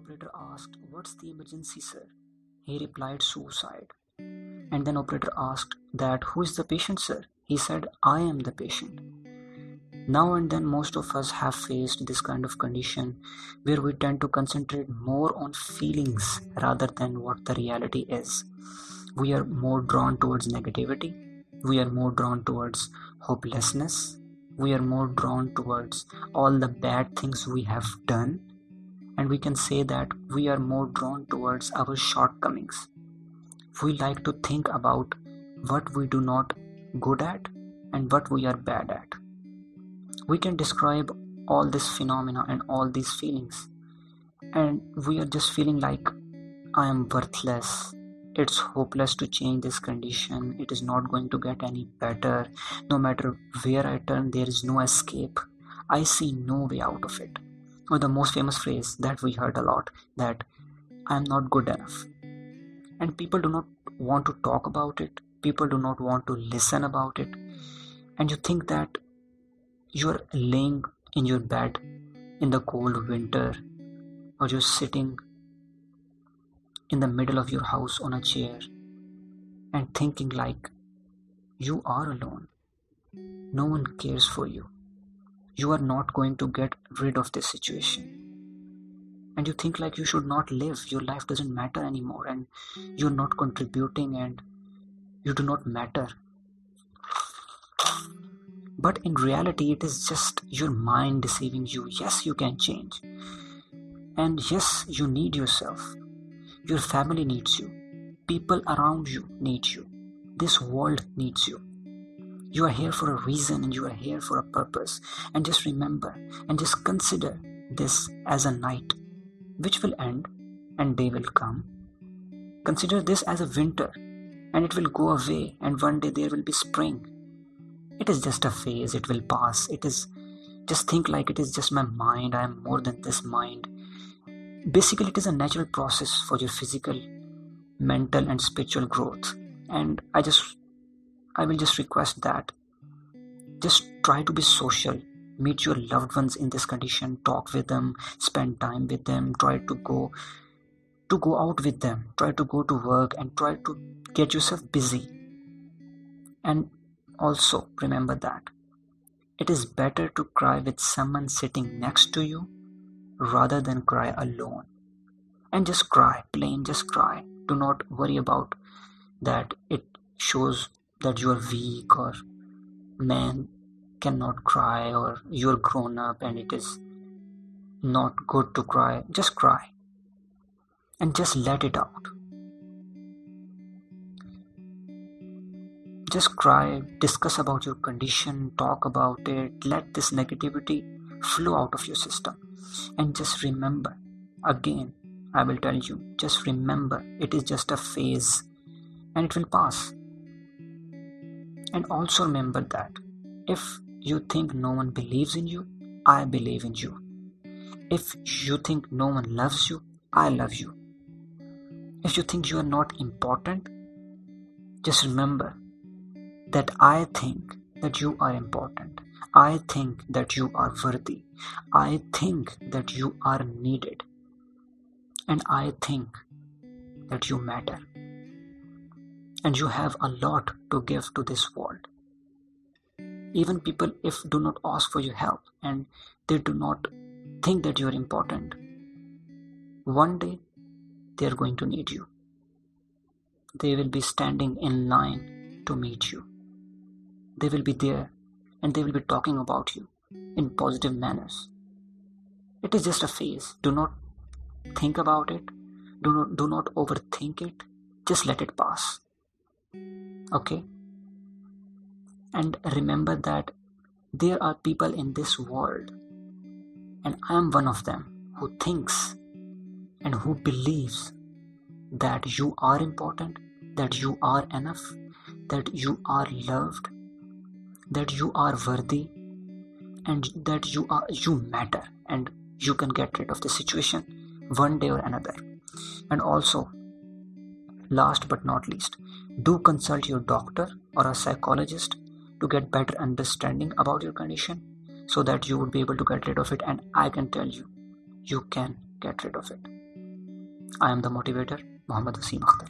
operator asked, What's the emergency, sir? He replied, Suicide. And then operator asked that, Who is the patient, sir? He said, I am the patient. Now and then, most of us have faced this kind of condition where we tend to concentrate more on feelings rather than what the reality is. We are more drawn towards negativity, we are more drawn towards hopelessness, we are more drawn towards all the bad things we have done, and we can say that we are more drawn towards our shortcomings. We like to think about what we do not good at and what we are bad at. We can describe all this phenomena and all these feelings and we are just feeling like i am worthless. It's hopeless to change this condition. It is not going to get any better. No matter where i turn there is no escape. I see no way out of it or the most famous phrase that we heard a lot that i am not good enough. And people do not want to talk about it. People do not want to listen about it. And you think that you're laying in your bed in the cold winter or you're sitting in the middle of your house on a chair and thinking like you are alone. No one cares for you you are not going to get rid of this situation and you think like you should not live your life doesn't matter anymore and you're not contributing and you do not matter but in reality, it is just your mind deceiving you. Yes, you can change. And yes, you need yourself. Your family needs you. People around you need you. This world needs you. You are here for a reason and you are here for a purpose. And just remember and just consider this as a night which will end and day will come. Consider this as a winter and it will go away and one day there will be spring. It is just a phase. It will pass. It is just think like it is just my mind. I am more than this mind. Basically it is a natural process for your physical mental and spiritual growth. And i just i will just request that. Just try to be social. Meet your loved ones in this condition. Talk with them. Spend time with them. Try to go to go out with them. Try to go to work and try to get yourself busy. And also, remember that it is better to cry with someone sitting next to you rather than cry alone. And just cry, plain just cry. Do not worry about that. It shows that you are weak or man cannot cry or you're grown up and it is not good to cry. Just cry and just let it out. just cry discuss about your condition talk about it let this negativity flow out of your system and just remember again i will tell you just remember it is just a phase and it will pass and also remember that if you think no one believes in you i believe in you if you think no one loves you i love you if you think you are not important just remember that I think that you are important. I think that you are worthy. I think that you are needed. And I think that you matter. And you have a lot to give to this world. Even people, if do not ask for your help and they do not think that you are important, one day they are going to need you. They will be standing in line to meet you they will be there and they will be talking about you in positive manners. It is just a phase. Do not think about it. Do not do not overthink it. Just let it pass. Okay? And remember that there are people in this world, and I am one of them who thinks and who believes that you are important, that you are enough, that you are loved, that you are worthy and that you are you matter and you can get rid of the situation one day or another and also last but not least do consult your doctor or a psychologist to get better understanding about your condition so that you would be able to get rid of it and i can tell you you can get rid of it I am the motivator, Muhammad Wasim Akhtar.